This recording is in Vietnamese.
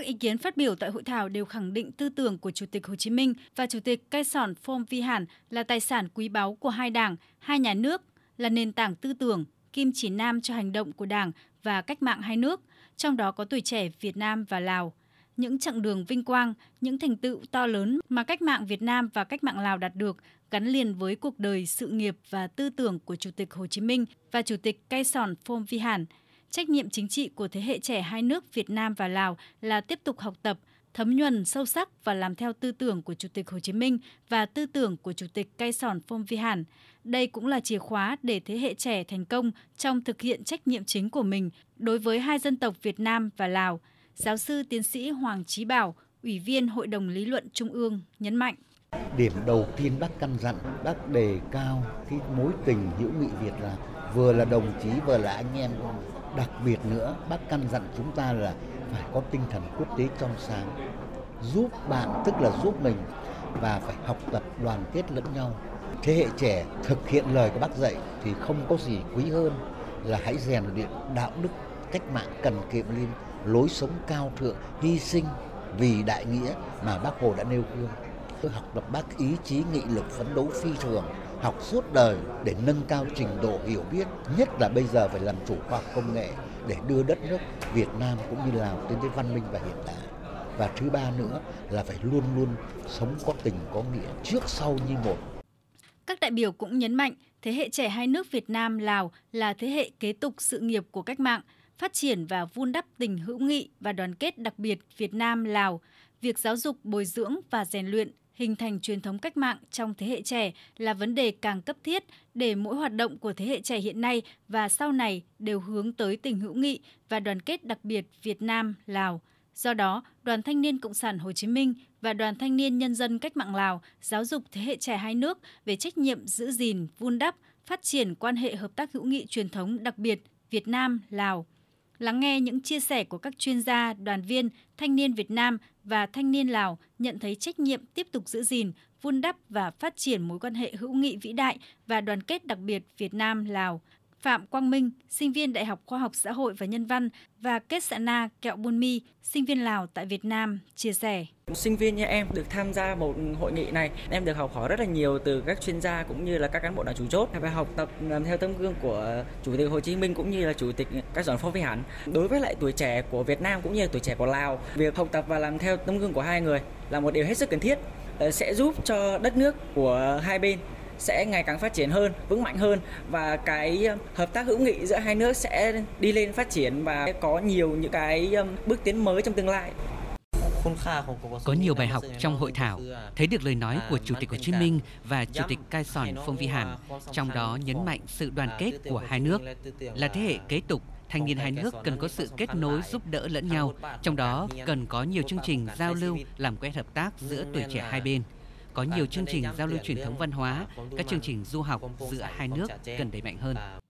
Các ý kiến phát biểu tại hội thảo đều khẳng định tư tưởng của Chủ tịch Hồ Chí Minh và Chủ tịch Cai Sòn phong Vi Hàn là tài sản quý báu của hai đảng, hai nhà nước, là nền tảng tư tưởng, kim chỉ nam cho hành động của Đảng và cách mạng hai nước, trong đó có tuổi trẻ Việt Nam và Lào. Những chặng đường vinh quang, những thành tựu to lớn mà cách mạng Việt Nam và cách mạng Lào đạt được gắn liền với cuộc đời, sự nghiệp và tư tưởng của Chủ tịch Hồ Chí Minh và Chủ tịch Cai Sòn phong Vi Hàn – Trách nhiệm chính trị của thế hệ trẻ hai nước Việt Nam và Lào là tiếp tục học tập, thấm nhuần sâu sắc và làm theo tư tưởng của Chủ tịch Hồ Chí Minh và tư tưởng của Chủ tịch Cai Sòn Phong Vi Hàn. Đây cũng là chìa khóa để thế hệ trẻ thành công trong thực hiện trách nhiệm chính của mình đối với hai dân tộc Việt Nam và Lào. Giáo sư tiến sĩ Hoàng Trí Bảo, Ủy viên Hội đồng Lý luận Trung ương nhấn mạnh. Điểm đầu tiên bác căn dặn, bác đề cao cái mối tình hữu nghị Việt là vừa là đồng chí vừa là anh em đặc biệt nữa, bác căn dặn chúng ta là phải có tinh thần quốc tế trong sáng, giúp bạn, tức là giúp mình, và phải học tập đoàn kết lẫn nhau. Thế hệ trẻ thực hiện lời của bác dạy thì không có gì quý hơn là hãy rèn luyện đạo đức, cách mạng cần kiệm liêm lối sống cao thượng, hy sinh vì đại nghĩa mà bác hồ đã nêu gương. Tôi học tập bác ý chí, nghị lực phấn đấu phi thường học suốt đời để nâng cao trình độ hiểu biết, nhất là bây giờ phải làm chủ khoa học công nghệ để đưa đất nước Việt Nam cũng như Lào tiến tới văn minh và hiện đại. Và thứ ba nữa là phải luôn luôn sống có tình có nghĩa trước sau như một. Các đại biểu cũng nhấn mạnh thế hệ trẻ hai nước Việt Nam Lào là thế hệ kế tục sự nghiệp của cách mạng, phát triển và vun đắp tình hữu nghị và đoàn kết đặc biệt Việt Nam Lào. Việc giáo dục, bồi dưỡng và rèn luyện hình thành truyền thống cách mạng trong thế hệ trẻ là vấn đề càng cấp thiết để mỗi hoạt động của thế hệ trẻ hiện nay và sau này đều hướng tới tình hữu nghị và đoàn kết đặc biệt Việt Nam Lào. Do đó, Đoàn Thanh niên Cộng sản Hồ Chí Minh và Đoàn Thanh niên Nhân dân Cách mạng Lào giáo dục thế hệ trẻ hai nước về trách nhiệm giữ gìn, vun đắp, phát triển quan hệ hợp tác hữu nghị truyền thống đặc biệt Việt Nam Lào lắng nghe những chia sẻ của các chuyên gia, đoàn viên, thanh niên Việt Nam và thanh niên Lào nhận thấy trách nhiệm tiếp tục giữ gìn, vun đắp và phát triển mối quan hệ hữu nghị vĩ đại và đoàn kết đặc biệt Việt Nam Lào. Phạm Quang Minh, sinh viên Đại học Khoa học Xã hội và Nhân văn và Kết Sạ Na Kẹo Buôn Mi, sinh viên Lào tại Việt Nam, chia sẻ. Sinh viên như em được tham gia một hội nghị này, em được học hỏi rất là nhiều từ các chuyên gia cũng như là các cán bộ đảng chủ chốt. Phải học tập làm theo tấm gương của Chủ tịch Hồ Chí Minh cũng như là Chủ tịch các giòn phong vi hẳn. Đối với lại tuổi trẻ của Việt Nam cũng như là tuổi trẻ của Lào, việc học tập và làm theo tấm gương của hai người là một điều hết sức cần thiết ờ, sẽ giúp cho đất nước của hai bên sẽ ngày càng phát triển hơn, vững mạnh hơn và cái um, hợp tác hữu nghị giữa hai nước sẽ đi lên phát triển và có nhiều những cái um, bước tiến mới trong tương lai. Có nhiều bài học trong hội thảo, thấy được lời nói của Chủ tịch Hồ Chí Minh và Chủ tịch Cai Sòn Phong Vi Hàn, trong đó nhấn mạnh sự đoàn kết của hai nước. Là thế hệ kế tục, thanh niên hai nước cần có sự kết nối giúp đỡ lẫn nhau, trong đó cần có nhiều chương trình giao lưu làm quen hợp tác giữa tuổi trẻ hai bên có nhiều chương trình giao lưu truyền thống văn hóa, các chương trình du học giữa hai nước cần đẩy mạnh hơn.